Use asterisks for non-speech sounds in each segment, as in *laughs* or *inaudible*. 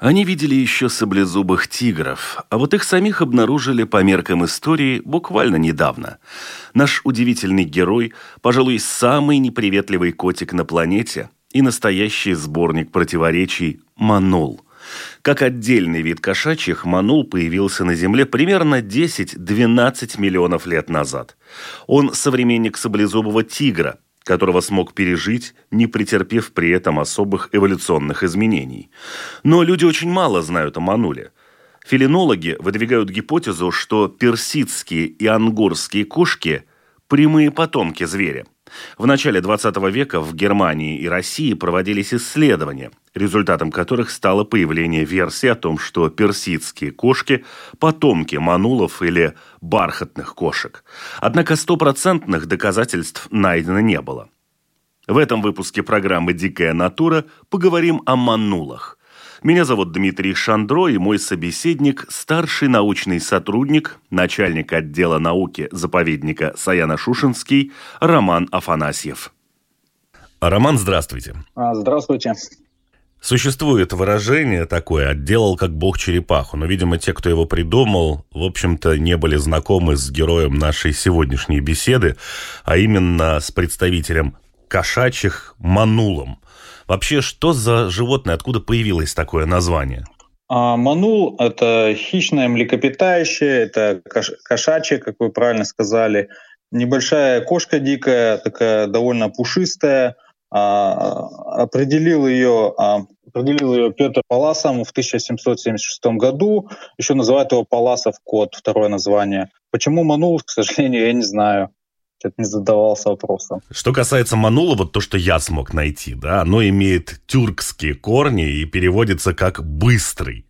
Они видели еще саблезубых тигров, а вот их самих обнаружили по меркам истории буквально недавно. Наш удивительный герой, пожалуй, самый неприветливый котик на планете и настоящий сборник противоречий «Манул». Как отдельный вид кошачьих, манул появился на Земле примерно 10-12 миллионов лет назад. Он современник саблезубого тигра – которого смог пережить, не претерпев при этом особых эволюционных изменений. Но люди очень мало знают о мануле. Филинологи выдвигают гипотезу, что персидские и ангорские кошки – прямые потомки зверя – в начале 20 века в Германии и России проводились исследования, результатом которых стало появление версии о том, что персидские кошки – потомки манулов или бархатных кошек. Однако стопроцентных доказательств найдено не было. В этом выпуске программы «Дикая натура» поговорим о манулах. Меня зовут Дмитрий Шандро, и мой собеседник – старший научный сотрудник, начальник отдела науки заповедника Саяна-Шушинский Роман Афанасьев. Роман, здравствуйте. А, здравствуйте. Существует выражение такое «отделал как бог черепаху», но, видимо, те, кто его придумал, в общем-то, не были знакомы с героем нашей сегодняшней беседы, а именно с представителем кошачьих манулом. Вообще, что за животное, откуда появилось такое название? А, манул – это хищное млекопитающее, это кошачье, как вы правильно сказали. Небольшая кошка дикая, такая довольно пушистая. А, определил ее, а, определил ее Петр Паласом в 1776 году. Еще называют его Паласов кот, второе название. Почему манул, к сожалению, я не знаю что-то не задавался вопросом. Что касается Манула, вот то, что я смог найти, да, оно имеет тюркские корни и переводится как «быстрый».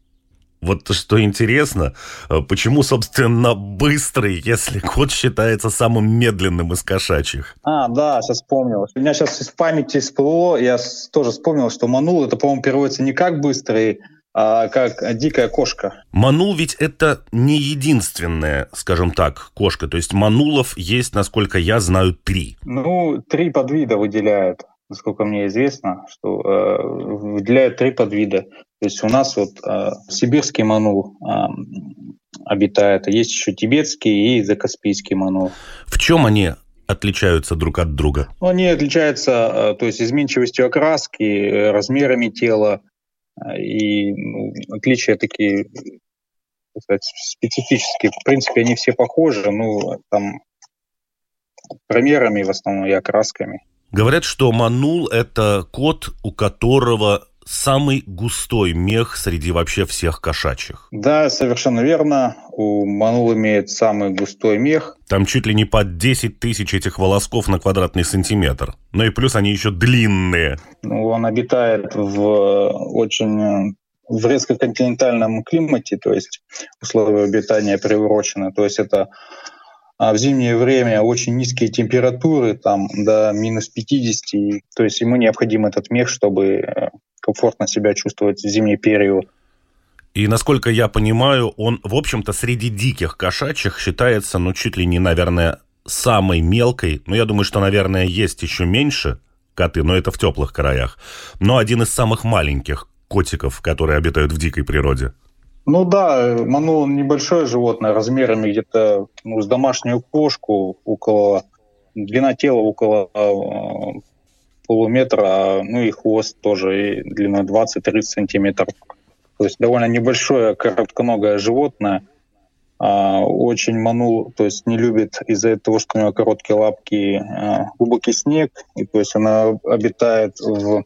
Вот что интересно, э, почему, собственно, быстрый, если *laughs* кот считается самым медленным из кошачьих? А, да, сейчас вспомнил. У меня сейчас из памяти всплыло, я тоже вспомнил, что манул, это, по-моему, переводится не как быстрый, а, как дикая кошка. Манул ведь это не единственная, скажем так, кошка. То есть манулов есть, насколько я знаю, три. Ну, три подвида выделяют, насколько мне известно, что э, выделяют три подвида. То есть у нас вот э, сибирский манул э, обитает, а есть еще тибетский и закаспийский манул. В чем они отличаются друг от друга? Они отличаются, э, то есть изменчивостью окраски, э, размерами тела, и ну, отличия такие сказать, специфические. В принципе, они все похожи, ну, там промерами в основном и окрасками. Говорят, что манул – это кот, у которого самый густой мех среди вообще всех кошачьих. Да, совершенно верно. У манул имеет самый густой мех. Там чуть ли не под 10 тысяч этих волосков на квадратный сантиметр. Ну и плюс они еще длинные. Ну, он обитает в очень в резко-континентальном климате, то есть условия обитания приурочены. То есть это а в зимнее время очень низкие температуры, там до минус 50, то есть ему необходим этот мех, чтобы э, комфортно себя чувствовать в зимний период. И, насколько я понимаю, он, в общем-то, среди диких кошачьих считается, ну, чуть ли не, наверное, самой мелкой. Ну, я думаю, что, наверное, есть еще меньше коты, но это в теплых краях. Но один из самых маленьких котиков, которые обитают в дикой природе. Ну да, манул небольшое животное, размерами где-то ну, с домашнюю кошку, около длина тела около э, полуметра, а, ну и хвост тоже длиной 20-30 сантиметров. То есть довольно небольшое коротконогое животное. А, очень манул, то есть не любит из-за того, что у него короткие лапки, а, глубокий снег. И то есть она обитает в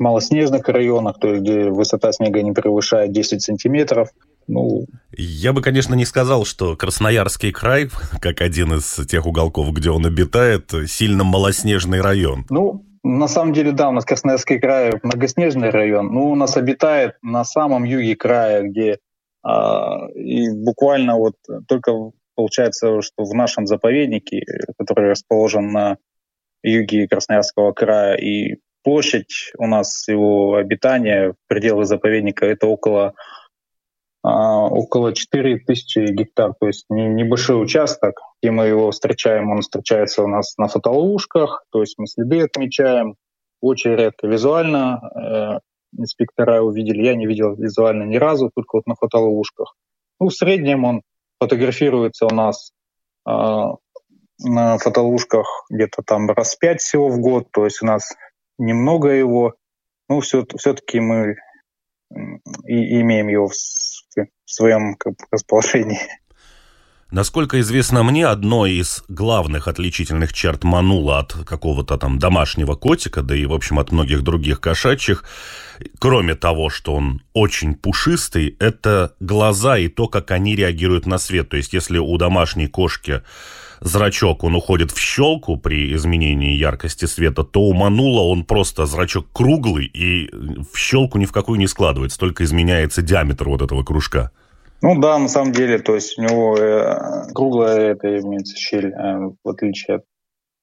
малоснежных районах, то есть где высота снега не превышает 10 сантиметров. Ну, я бы, конечно, не сказал, что Красноярский край, *laughs* как один из тех уголков, где он обитает, сильно малоснежный район. Ну, на самом деле, да, у нас Красноярский край многоснежный район, но у нас обитает на самом юге края, где а, и буквально вот только получается, что в нашем заповеднике, который расположен на юге Красноярского края, и площадь у нас его обитания в пределах заповедника это около а, около 4000 гектар, то есть небольшой участок, и мы его встречаем, он встречается у нас на фотоловушках, то есть мы следы отмечаем, очень редко визуально э, инспектора увидели, я не видел визуально ни разу, только вот на фотоловушках. Ну, в среднем он фотографируется у нас э, на фотоловушках где-то там раз пять всего в год, то есть у нас немного его, ну, все, все-таки мы и имеем его в, своем расположении. Насколько известно мне, одной из главных отличительных черт манула от какого-то там домашнего котика, да и, в общем, от многих других кошачьих, кроме того, что он очень пушистый, это глаза и то, как они реагируют на свет. То есть, если у домашней кошки зрачок, он уходит в щелку при изменении яркости света, то у манула он просто зрачок круглый и в щелку ни в какую не складывается, только изменяется диаметр вот этого кружка. Ну да, на самом деле, то есть у него э, круглая это имеется щель, э, в отличие от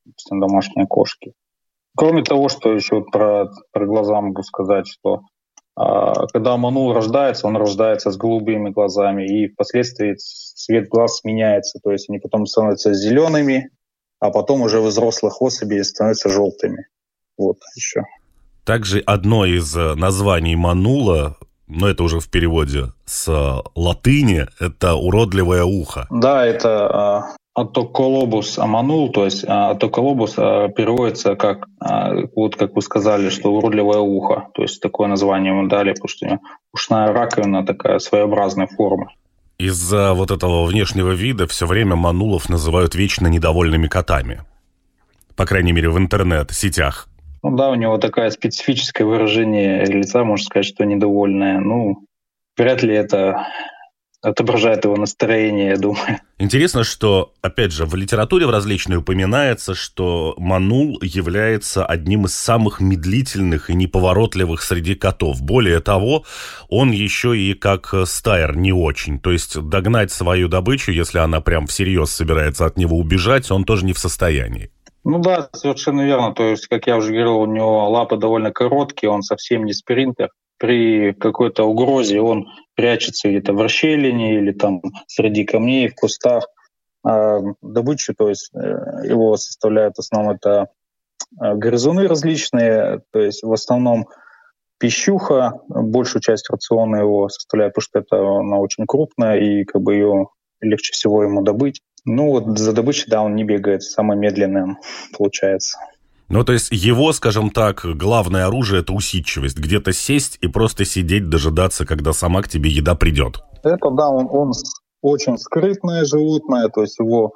допустим, домашней кошки. Кроме того, что еще про, про глаза могу сказать, что э, когда манул рождается, он рождается с голубыми глазами, и впоследствии цвет глаз меняется, то есть они потом становятся зелеными, а потом уже в взрослых особей становятся желтыми. Вот еще. Также одно из э, названий манула но это уже в переводе с латыни, это уродливое ухо. Да, это э, атоколобус аманул, то есть атоколобус э, переводится как, э, вот как вы сказали, что уродливое ухо, то есть такое название ему дали, потому что ушная раковина такая своеобразной формы. Из-за вот этого внешнего вида все время манулов называют вечно недовольными котами. По крайней мере, в интернет-сетях. Ну да, у него такое специфическое выражение лица, можно сказать, что недовольное. Ну, вряд ли это отображает его настроение, я думаю. Интересно, что, опять же, в литературе в различной упоминается, что Манул является одним из самых медлительных и неповоротливых среди котов. Более того, он еще и как стайер не очень. То есть догнать свою добычу, если она прям всерьез собирается от него убежать, он тоже не в состоянии. Ну да, совершенно верно. То есть, как я уже говорил, у него лапы довольно короткие, он совсем не спринтер. При какой-то угрозе он прячется где-то в расщелине или там среди камней, в кустах. А добычу, то есть э, его составляют в основном это э, грызуны различные, то есть в основном пищуха, большую часть рациона его составляет, потому что это она очень крупная и как бы ее легче всего ему добыть. Ну вот за добычей, да, он не бегает, самый медленный получается. Ну, то есть его, скажем так, главное оружие – это усидчивость. Где-то сесть и просто сидеть, дожидаться, когда сама к тебе еда придет. Это, да, он, он очень скрытное животное, то есть его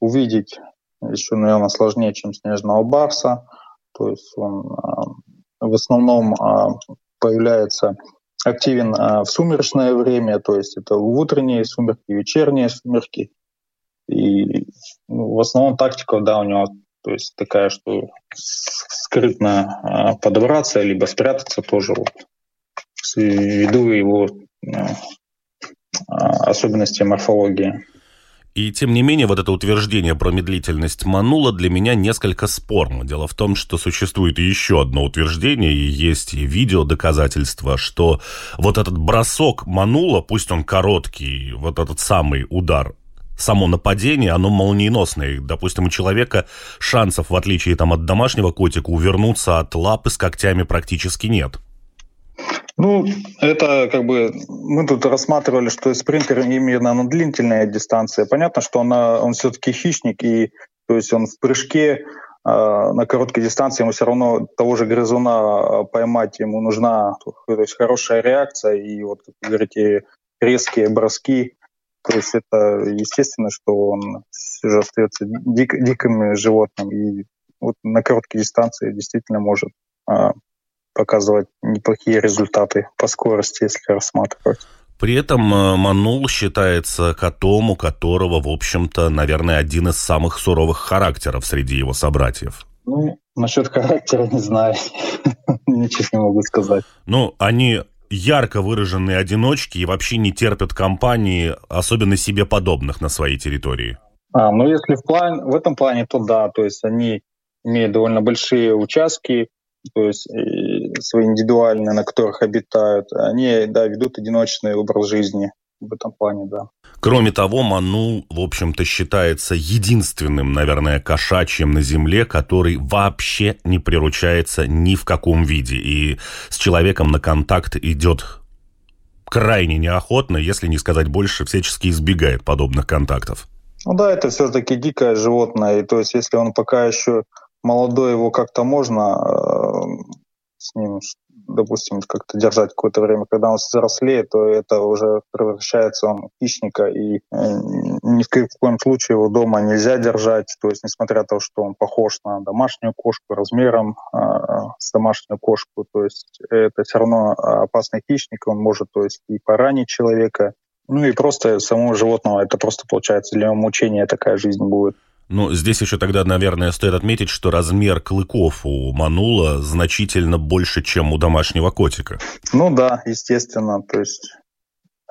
увидеть еще, наверное, сложнее, чем снежного барса. То есть он а, в основном а, появляется активен а, в сумеречное время, то есть это в утренние сумерки, вечерние сумерки. И ну, в основном тактика, да, у него то есть такая, что скрытно а, подобраться, либо спрятаться тоже вот, ввиду его а, особенностей морфологии. И тем не менее, вот это утверждение про медлительность Манула для меня несколько спорно. Дело в том, что существует еще одно утверждение, и есть и видео доказательства, что вот этот бросок Манула, пусть он короткий, вот этот самый удар, само нападение, оно молниеносное. Допустим, у человека шансов, в отличие там, от домашнего котика, увернуться от лапы с когтями практически нет. Ну, это как бы мы тут рассматривали, что спринтер именно на длительная дистанция. Понятно, что она, он все-таки хищник, и то есть он в прыжке э, на короткой дистанции ему все равно того же грызуна а, поймать ему нужна то есть хорошая реакция и вот, как вы говорите, резкие броски то есть это естественно, что он уже остается дик, диким животным. И вот на короткой дистанции действительно может а, показывать неплохие результаты по скорости, если рассматривать. При этом э, Манул считается котом, у которого, в общем-то, наверное, один из самых суровых характеров среди его собратьев. Ну, насчет характера не знаю. *laughs* Ничего не могу сказать. Ну, они ярко выраженные одиночки и вообще не терпят компании, особенно себе подобных на своей территории. А, ну если в, план, в этом плане, то да, то есть они имеют довольно большие участки, то есть свои индивидуальные, на которых обитают, они, да, ведут одиночный образ жизни в этом плане, да. Кроме того, Манул, в общем-то, считается единственным, наверное, кошачьим на Земле, который вообще не приручается ни в каком виде. И с человеком на контакт идет крайне неохотно, если не сказать больше, всячески избегает подобных контактов. Ну да, это все-таки дикое животное. И то есть, если он пока еще молодой, его как-то можно э, с ним допустим, как-то держать какое-то время, когда он взрослеет, то это уже превращается он в хищника, и э, ни в коем случае его дома нельзя держать, то есть несмотря на то, что он похож на домашнюю кошку размером э, с домашнюю кошку, то есть это все равно опасный хищник, он может то есть и поранить человека, ну и просто самого животного это просто получается для него мучения такая жизнь будет. Ну, здесь еще тогда, наверное, стоит отметить, что размер клыков у манула значительно больше, чем у домашнего котика. Ну да, естественно. То есть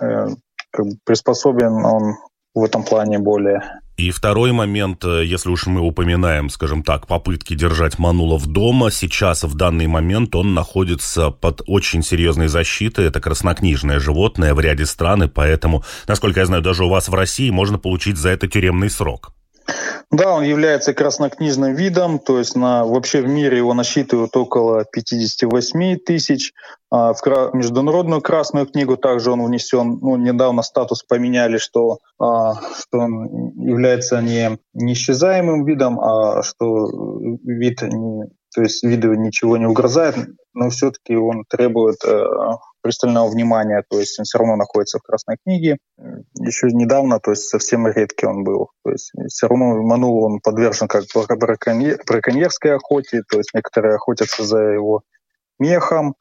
э, как бы приспособен он в этом плане более. И второй момент, э, если уж мы упоминаем, скажем так, попытки держать Манулов дома, сейчас в данный момент он находится под очень серьезной защитой. Это краснокнижное животное в ряде стран, и поэтому, насколько я знаю, даже у вас в России можно получить за это тюремный срок. Да, он является краснокнижным видом, то есть на, вообще в мире его насчитывают около 58 тысяч. А в международную красную книгу также он внесен. Ну, недавно статус поменяли, что, а, что он является не неисчезаемым видом, а что вид не, то есть виду ничего не угрожает, но все-таки он требует э, пристального внимания, то есть он все равно находится в Красной книге. Еще недавно, то есть совсем редкий он был. То есть все равно Манул он подвержен как браконьерской охоте, то есть некоторые охотятся за его мехом,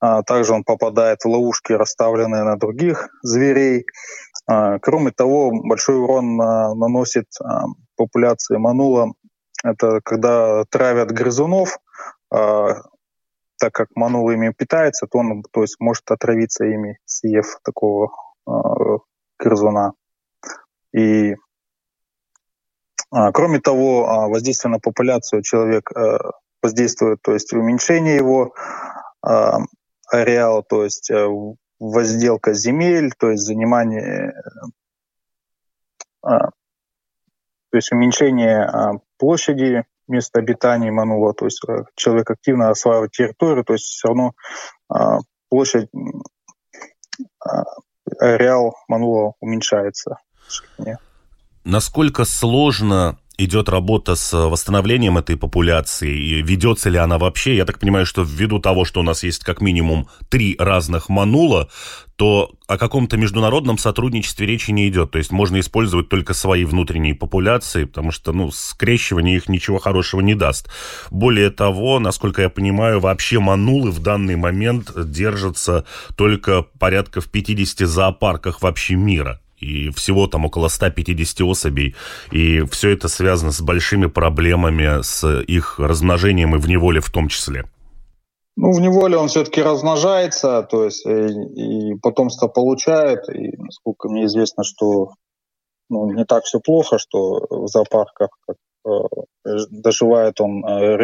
а также он попадает в ловушки, расставленные на других зверей. А, кроме того, большой урон а, наносит а, популяции манула. Это когда травят грызунов, так как манул ими питается, то он то есть, может отравиться ими, съев такого э, грызуна. И а, кроме того, а, воздействие на популяцию человек э, воздействует, то есть уменьшение его э, ареала, то есть э, возделка земель, то есть занимание, э, то есть уменьшение э, площади место обитания манула, то есть э, человек активно осваивает территорию, то есть все равно а, площадь, а, ареал манула уменьшается. Насколько сложно идет работа с восстановлением этой популяции? И ведется ли она вообще? Я так понимаю, что ввиду того, что у нас есть как минимум три разных манула, то о каком-то международном сотрудничестве речи не идет. То есть можно использовать только свои внутренние популяции, потому что, ну, скрещивание их ничего хорошего не даст. Более того, насколько я понимаю, вообще манулы в данный момент держатся только порядка в 50 зоопарках вообще мира и всего там около 150 особей, и все это связано с большими проблемами с их размножением и в неволе в том числе. Ну, в неволе он все-таки размножается, то есть и, и потомство получает, и насколько мне известно, что ну, не так все плохо, что в зоопарках как, э, доживает он э,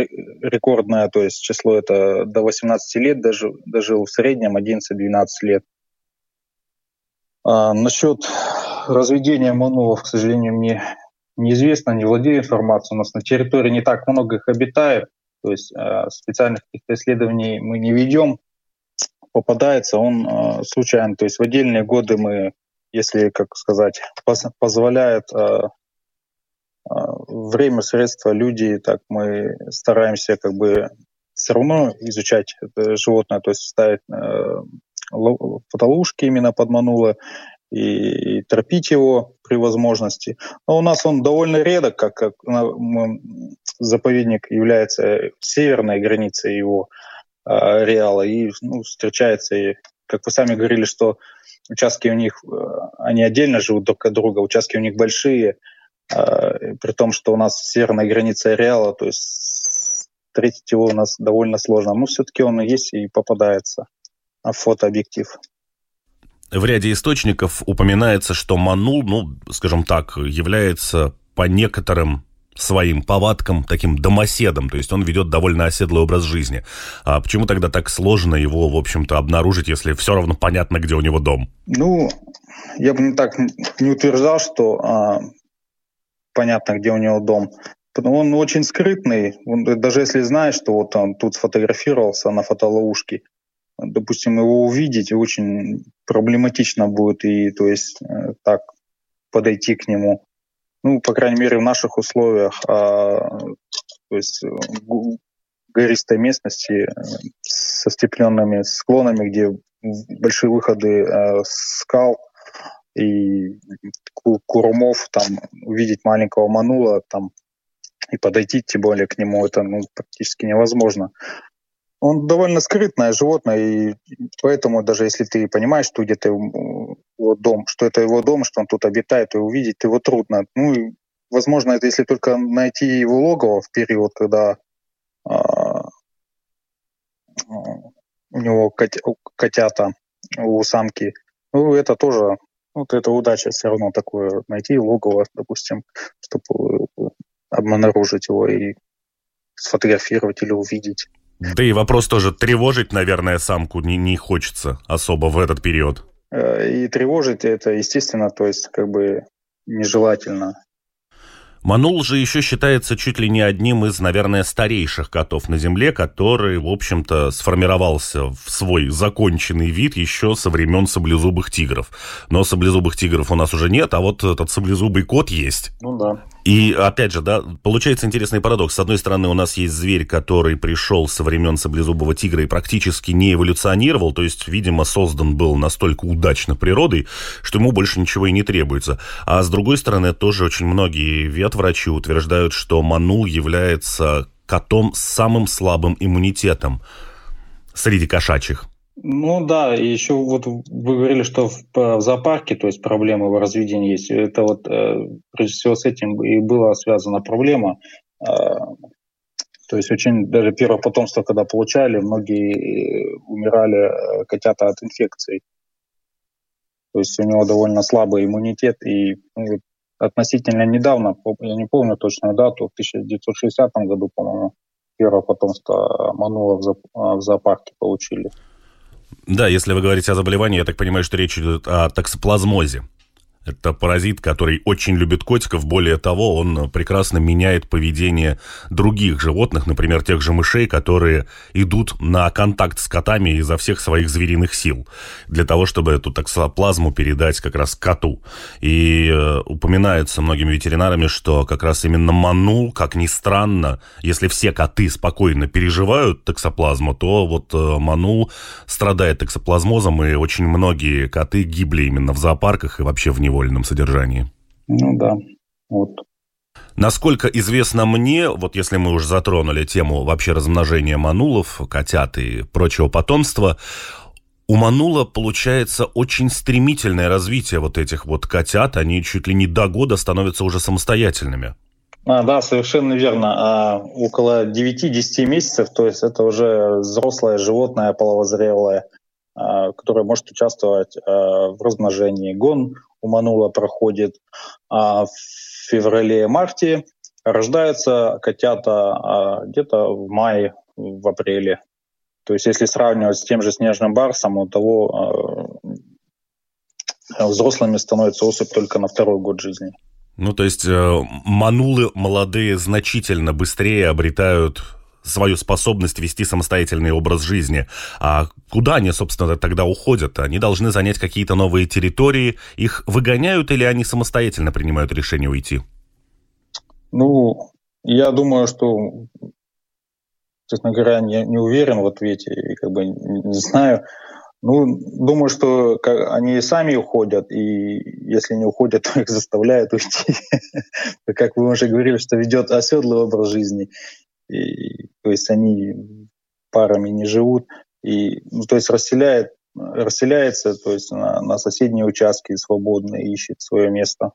рекордное, то есть число это до 18 лет, дожил, дожил в среднем 11-12 лет. А, насчет разведения манулов, к сожалению, мне неизвестно, не владею информацией. У нас на территории не так много их обитает, то есть э, специальных каких-то исследований мы не ведем. Попадается он э, случайно. То есть в отдельные годы мы, если, как сказать, поз позволяет э, время, средства, люди, так мы стараемся как бы все равно изучать животное, то есть ставить э, фотоловушки именно подмануло и, и тропить его при возможности. Но у нас он довольно редок, как, как заповедник является северной границей его э, ареала, и ну, встречается, и, как вы сами говорили, что участки у них, э, они отдельно живут друг от друга, участки у них большие, э, при том, что у нас северная граница ареала, то есть встретить его у нас довольно сложно. Но все-таки он есть и попадается фотообъектив. В ряде источников упоминается, что Манул, ну, скажем так, является по некоторым своим повадкам таким домоседом, то есть он ведет довольно оседлый образ жизни. А почему тогда так сложно его, в общем-то, обнаружить, если все равно понятно, где у него дом? Ну, я бы не так не утверждал, что а, понятно, где у него дом. Он очень скрытный. Даже если знаешь, что вот он тут сфотографировался на фотоловушке, допустим, его увидеть очень проблематично будет и, то есть, э, так подойти к нему ну, по крайней мере, в наших условиях, а, то есть э, гористой местности э, со степленными склонами, где большие выходы э, скал и курумов, там увидеть маленького манула, там и подойти, тем более к нему, это ну, практически невозможно. Он довольно скрытное животное, и поэтому даже если ты понимаешь, что где-то его дом, что это его дом, что он тут обитает, и увидеть его трудно. Ну, возможно, это если только найти его логово в период, когда а, у него котя, котята, у самки, ну, это тоже, вот это удача все равно такое, найти логово, допустим, чтобы обнаружить его и сфотографировать или увидеть. Да и вопрос тоже тревожить, наверное, самку не, не хочется особо в этот период. Э, и тревожить это, естественно, то есть как бы нежелательно. Манул же еще считается чуть ли не одним из, наверное, старейших котов на Земле, который, в общем-то, сформировался в свой законченный вид еще со времен саблезубых тигров. Но саблезубых тигров у нас уже нет, а вот этот саблезубый кот есть. Ну да. И опять же, да, получается интересный парадокс. С одной стороны, у нас есть зверь, который пришел со времен саблезубого тигра и практически не эволюционировал, то есть, видимо, создан был настолько удачно природой, что ему больше ничего и не требуется. А с другой стороны, тоже очень многие ветврачи утверждают, что манул является котом с самым слабым иммунитетом среди кошачьих. Ну да, и еще вот вы говорили, что в, в зоопарке, то есть проблемы в разведении есть. Это вот э, прежде всего с этим и была связана проблема. Э, то есть очень даже первое потомство, когда получали, многие э, умирали котята от инфекций. То есть у него довольно слабый иммунитет. И ну, относительно недавно, я не помню точную дату, в 1960 году, по-моему, первое потомство манула в зоопарке получили. Да, если вы говорите о заболевании, я так понимаю, что речь идет о токсоплазмозе. Это паразит, который очень любит котиков. Более того, он прекрасно меняет поведение других животных, например, тех же мышей, которые идут на контакт с котами изо всех своих звериных сил, для того, чтобы эту токсоплазму передать как раз коту. И э, упоминается многими ветеринарами, что как раз именно ману, как ни странно, если все коты спокойно переживают токсоплазму, то вот э, ману страдает токсоплазмозом, и очень многие коты гибли именно в зоопарках и вообще в него невольном содержании. Ну да, вот. Насколько известно мне, вот если мы уже затронули тему вообще размножения манулов, котят и прочего потомства, у манула получается очень стремительное развитие вот этих вот котят, они чуть ли не до года становятся уже самостоятельными. А, да, совершенно верно. А, около 9-10 месяцев, то есть это уже взрослое животное половозрелое, а, которое может участвовать а, в размножении. Гон у Манула проходит а в феврале-марте. Рождаются котята а где-то в мае, в апреле. То есть если сравнивать с тем же снежным барсом, у того а, взрослыми становится особь только на второй год жизни. Ну, то есть э, манулы молодые значительно быстрее обретают свою способность вести самостоятельный образ жизни. А куда они, собственно, тогда уходят? Они должны занять какие-то новые территории. Их выгоняют или они самостоятельно принимают решение уйти? Ну, я думаю, что, честно говоря, не, не уверен в ответе и как бы не знаю. Ну, думаю, что они сами уходят, и если не уходят, то их заставляют уйти. *laughs* Как вы уже говорили, что ведет оседлый образ жизни. И, то есть они парами не живут. И, ну, то есть расселяет, расселяется то есть на, на соседние участки свободно ищет свое место.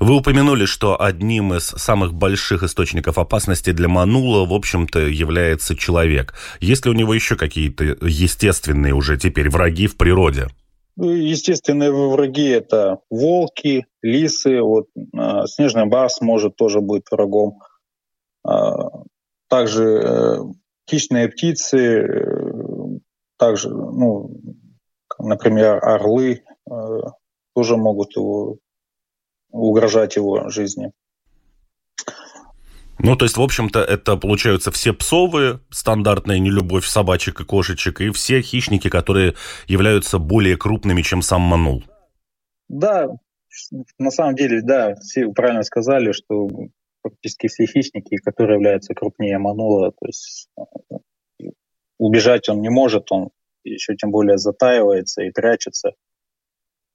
Вы упомянули, что одним из самых больших источников опасности для манула, в общем-то, является человек. Есть ли у него еще какие-то естественные уже теперь враги в природе? Ну, естественные враги — это волки, лисы. Вот, э, снежный барс может тоже быть врагом. Э, также э, хищные птицы, э, также, ну, например, орлы э, тоже могут его угрожать его жизни. Ну, то есть, в общем-то, это получаются все псовые, стандартная нелюбовь собачек и кошечек, и все хищники, которые являются более крупными, чем сам манул. Да, на самом деле, да, все правильно сказали, что практически все хищники, которые являются крупнее манула, то есть убежать он не может, он еще тем более затаивается и прячется.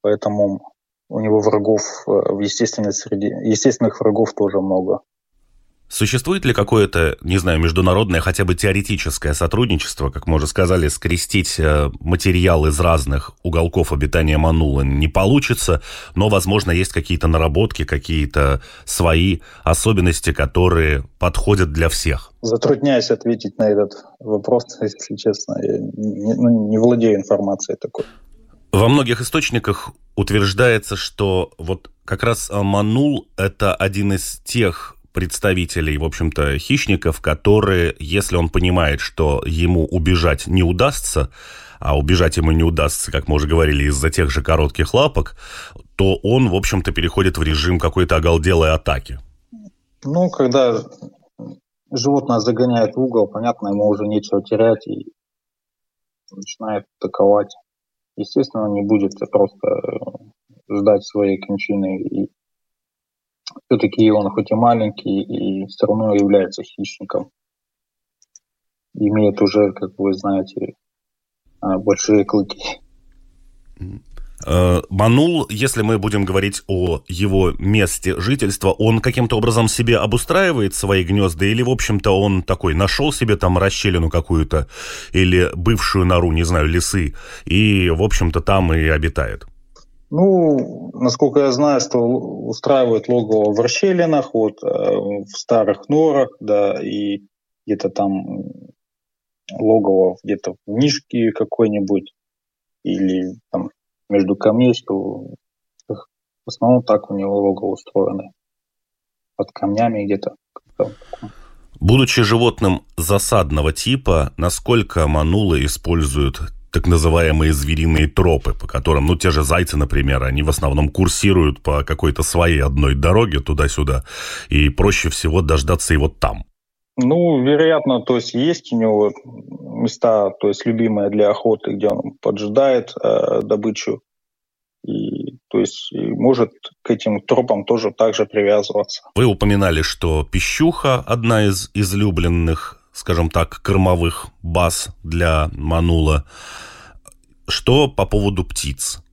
Поэтому у него врагов э, в естественной среде, естественных врагов тоже много. Существует ли какое-то, не знаю, международное, хотя бы теоретическое сотрудничество, как мы уже сказали, скрестить э, материал из разных уголков обитания Манулы не получится, но, возможно, есть какие-то наработки, какие-то свои особенности, которые подходят для всех? Затрудняюсь ответить на этот вопрос, *laughs* если честно. Я не, ну, не владею информацией такой. Во многих источниках утверждается, что вот как раз Манул – это один из тех представителей, в общем-то, хищников, которые, если он понимает, что ему убежать не удастся, а убежать ему не удастся, как мы уже говорили, из-за тех же коротких лапок, то он, в общем-то, переходит в режим какой-то оголделой атаки. Ну, когда животное загоняет в угол, понятно, ему уже нечего терять и начинает атаковать. Естественно, он не будет просто ждать своей кончины и все-таки он хоть и маленький, и все равно является хищником. Имеет уже, как вы знаете, а, большие клыки. Э, Манул, если мы будем говорить о его месте жительства, он каким-то образом себе обустраивает свои гнезда или, в общем-то, он такой нашел себе там расщелину какую-то или бывшую нору, не знаю, лесы, и, в общем-то, там и обитает? Ну, насколько я знаю, что устраивают логово в расщелинах, вот, э, в старых норах, да, и где-то там логово где-то в нишке какой-нибудь или там между камней, что в основном так у него логово устроено. Под камнями где-то. Будучи животным засадного типа, насколько манулы используют так называемые звериные тропы, по которым, ну, те же зайцы, например, они в основном курсируют по какой-то своей одной дороге туда-сюда, и проще всего дождаться его там. Ну, вероятно, то есть есть у него места, то есть любимые для охоты, где он поджидает э, добычу, и то есть и может к этим тропам тоже также привязываться. Вы упоминали, что пищуха одна из излюбленных, скажем так, кормовых баз для манула. Что по поводу птиц?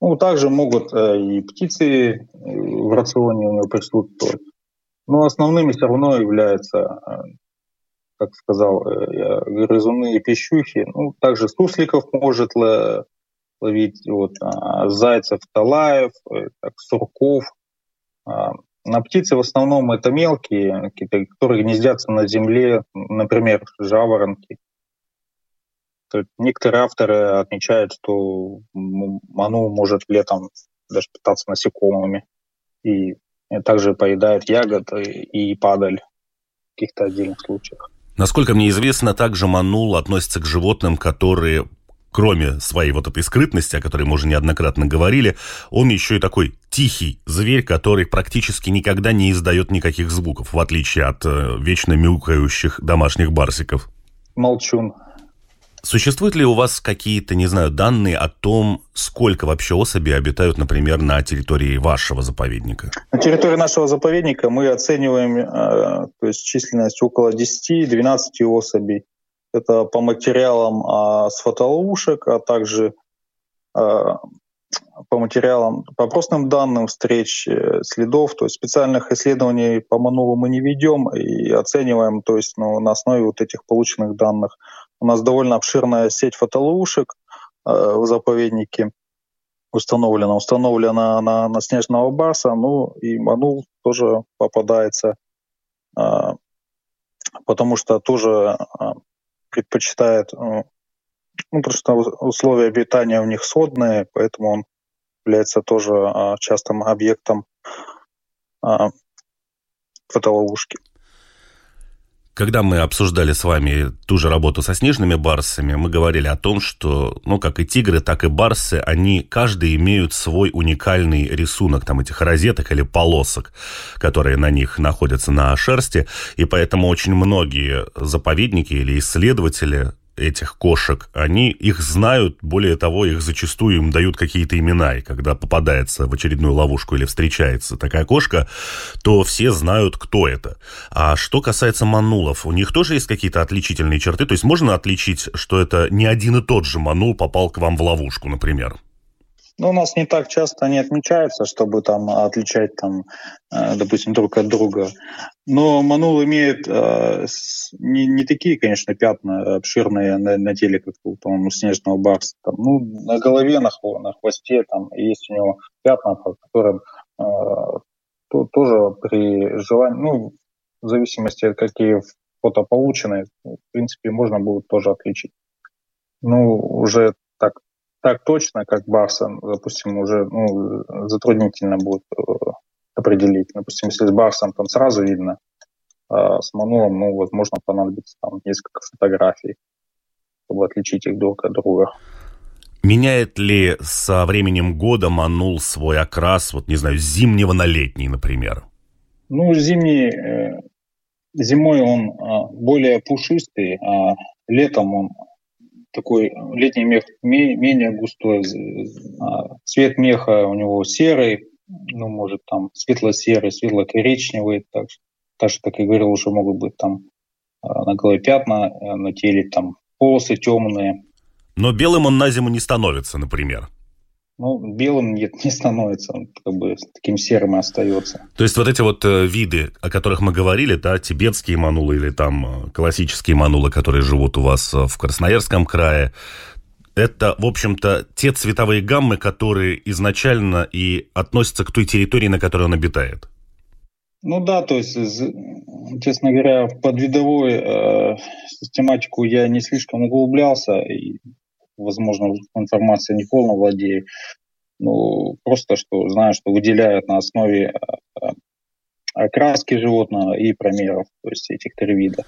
Ну, также могут э, и птицы э, в рационе у него присутствовать. Но основными все равно являются, э, как сказал я, грызуны и пищухи. Ну, также сусликов может ловить, вот, а, зайцев, талаев, так, сурков. На птицы в основном это мелкие, которые гнездятся на земле, например, жаворонки. Некоторые авторы отмечают, что ману может летом даже питаться насекомыми и также поедает ягоды и падаль в каких-то отдельных случаях. Насколько мне известно, также манул относится к животным, которые кроме своей вот этой скрытности, о которой мы уже неоднократно говорили, он еще и такой тихий зверь, который практически никогда не издает никаких звуков, в отличие от э, вечно мяукающих домашних барсиков. Молчун. Существуют ли у вас какие-то, не знаю, данные о том, сколько вообще особей обитают, например, на территории вашего заповедника? На территории нашего заповедника мы оцениваем э, то есть численность около 10-12 особей. Это по материалам э, с фотоловушек, а также э, по материалам, по простым данным встреч, э, следов, то есть специальных исследований по Манулу мы не ведем и оцениваем, то есть ну, на основе вот этих полученных данных. У нас довольно обширная сеть фотоловушек э, в заповеднике. установлена. Установлена на, на снежного барса, ну и манул тоже попадается, а, потому что тоже а, предпочитает, ну, потому что условия обитания у них сходные, поэтому он является тоже а, частым объектом а, фотоловушки. Когда мы обсуждали с вами ту же работу со снежными барсами, мы говорили о том, что, ну, как и тигры, так и барсы, они, каждый имеют свой уникальный рисунок там этих розеток или полосок, которые на них находятся на шерсти, и поэтому очень многие заповедники или исследователи этих кошек, они их знают, более того, их зачастую им дают какие-то имена, и когда попадается в очередную ловушку или встречается такая кошка, то все знают, кто это. А что касается манулов, у них тоже есть какие-то отличительные черты? То есть можно отличить, что это не один и тот же манул попал к вам в ловушку, например? Ну, у нас не так часто они отмечаются, чтобы там отличать, там, э, допустим, друг от друга. Но манул имеет э, не, не такие, конечно, пятна обширные на, на теле, как у там, снежного барса. Там, ну, на голове, на, на хвосте там есть у него пятна, по которым э, то, тоже при желании, ну, в зависимости от какие фото получены, в принципе, можно будет тоже отличить. Ну, уже так так точно, как Барса, допустим, уже ну, затруднительно будет э, определить. Допустим, если с Барсом там сразу видно, а с Манулом, ну, возможно, понадобится там несколько фотографий, чтобы отличить их друг от друга. Меняет ли со временем года Манул свой окрас, вот, не знаю, с зимнего на летний, например? Ну, зимний, э, зимой он более пушистый, а летом он такой летний мех менее густой, а, цвет меха у него серый, ну, может, там светло-серый, светло-коричневый, так, так же, как я говорил, уже могут быть там а, на голове пятна, а, на теле там полосы темные. Но белым он на зиму не становится, например. Ну, белым нет, не становится, он как бы таким серым и остается. То есть вот эти вот э, виды, о которых мы говорили, да, тибетские манулы или там э, классические манулы, которые живут у вас э, в Красноярском крае, это, в общем-то, те цветовые гаммы, которые изначально и относятся к той территории, на которой он обитает. Ну да, то есть, честно говоря, в подвидовую э, систематику я не слишком углублялся, и возможно, информация не полно владею. Ну, просто что знаю, что выделяют на основе э, окраски животного и промеров, то есть этих три вида.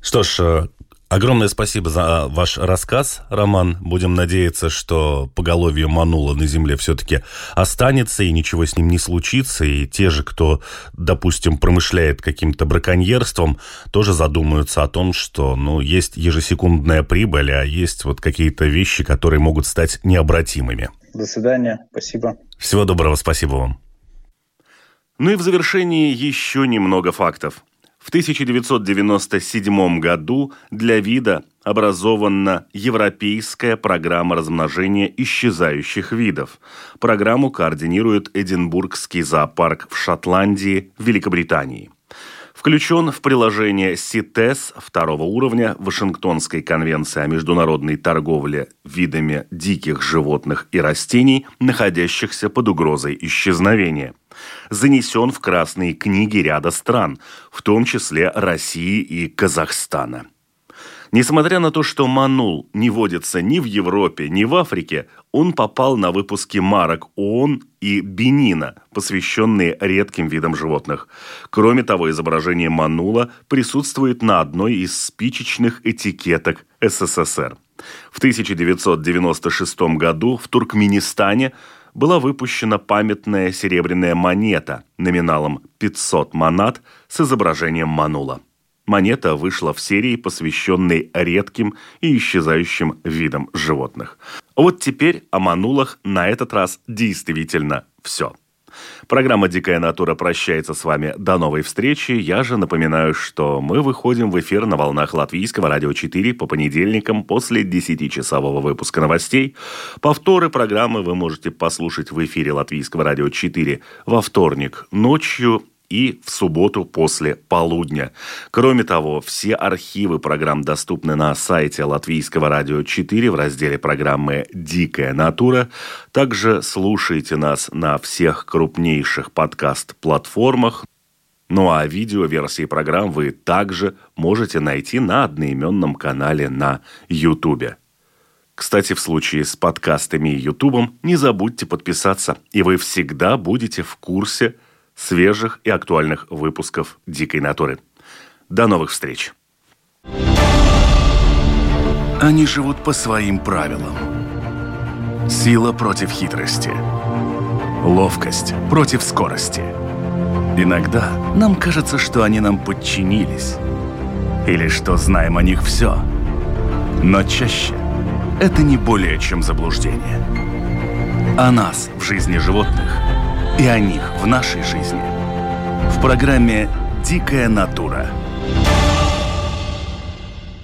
Что ж, э, Огромное спасибо за ваш рассказ, Роман. Будем надеяться, что поголовье манула на Земле все-таки останется, и ничего с ним не случится. И те же, кто, допустим, промышляет каким-то браконьерством, тоже задумаются о том, что ну, есть ежесекундная прибыль, а есть вот какие-то вещи, которые могут стать необратимыми. До свидания. Спасибо. Всего доброго. Спасибо вам. Ну и в завершении еще немного фактов. В 1997 году для вида образована Европейская программа размножения исчезающих видов. Программу координирует Эдинбургский зоопарк в Шотландии, Великобритании. Включен в приложение CITES второго уровня Вашингтонской конвенции о международной торговле видами диких животных и растений, находящихся под угрозой исчезновения – занесен в красные книги ряда стран, в том числе России и Казахстана. Несмотря на то, что манул не водится ни в Европе, ни в Африке, он попал на выпуски марок ООН и Бенина, посвященные редким видам животных. Кроме того, изображение манула присутствует на одной из спичечных этикеток СССР. В 1996 году в Туркменистане была выпущена памятная серебряная монета номиналом 500 манат с изображением манула. Монета вышла в серии, посвященной редким и исчезающим видам животных. Вот теперь о манулах на этот раз действительно все. Программа «Дикая натура» прощается с вами. До новой встречи. Я же напоминаю, что мы выходим в эфир на волнах Латвийского радио 4 по понедельникам после 10-часового выпуска новостей. Повторы программы вы можете послушать в эфире Латвийского радио 4 во вторник ночью и в субботу после полудня. Кроме того, все архивы программ доступны на сайте Латвийского радио 4 в разделе программы «Дикая натура». Также слушайте нас на всех крупнейших подкаст-платформах. Ну а видео-версии программ вы также можете найти на одноименном канале на YouTube. Кстати, в случае с подкастами и Ютубом не забудьте подписаться, и вы всегда будете в курсе свежих и актуальных выпусков «Дикой натуры». До новых встреч! Они живут по своим правилам. Сила против хитрости. Ловкость против скорости. Иногда нам кажется, что они нам подчинились. Или что знаем о них все. Но чаще это не более чем заблуждение. О нас в жизни животных и о них в нашей жизни. В программе «Дикая натура»